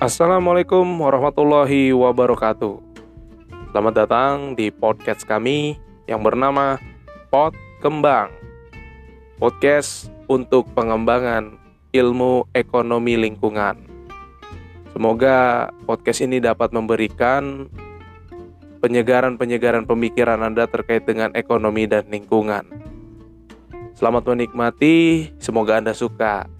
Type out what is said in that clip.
Assalamualaikum warahmatullahi wabarakatuh. Selamat datang di podcast kami yang bernama Pot Kembang. Podcast untuk pengembangan ilmu ekonomi lingkungan. Semoga podcast ini dapat memberikan penyegaran-penyegaran pemikiran Anda terkait dengan ekonomi dan lingkungan. Selamat menikmati, semoga Anda suka.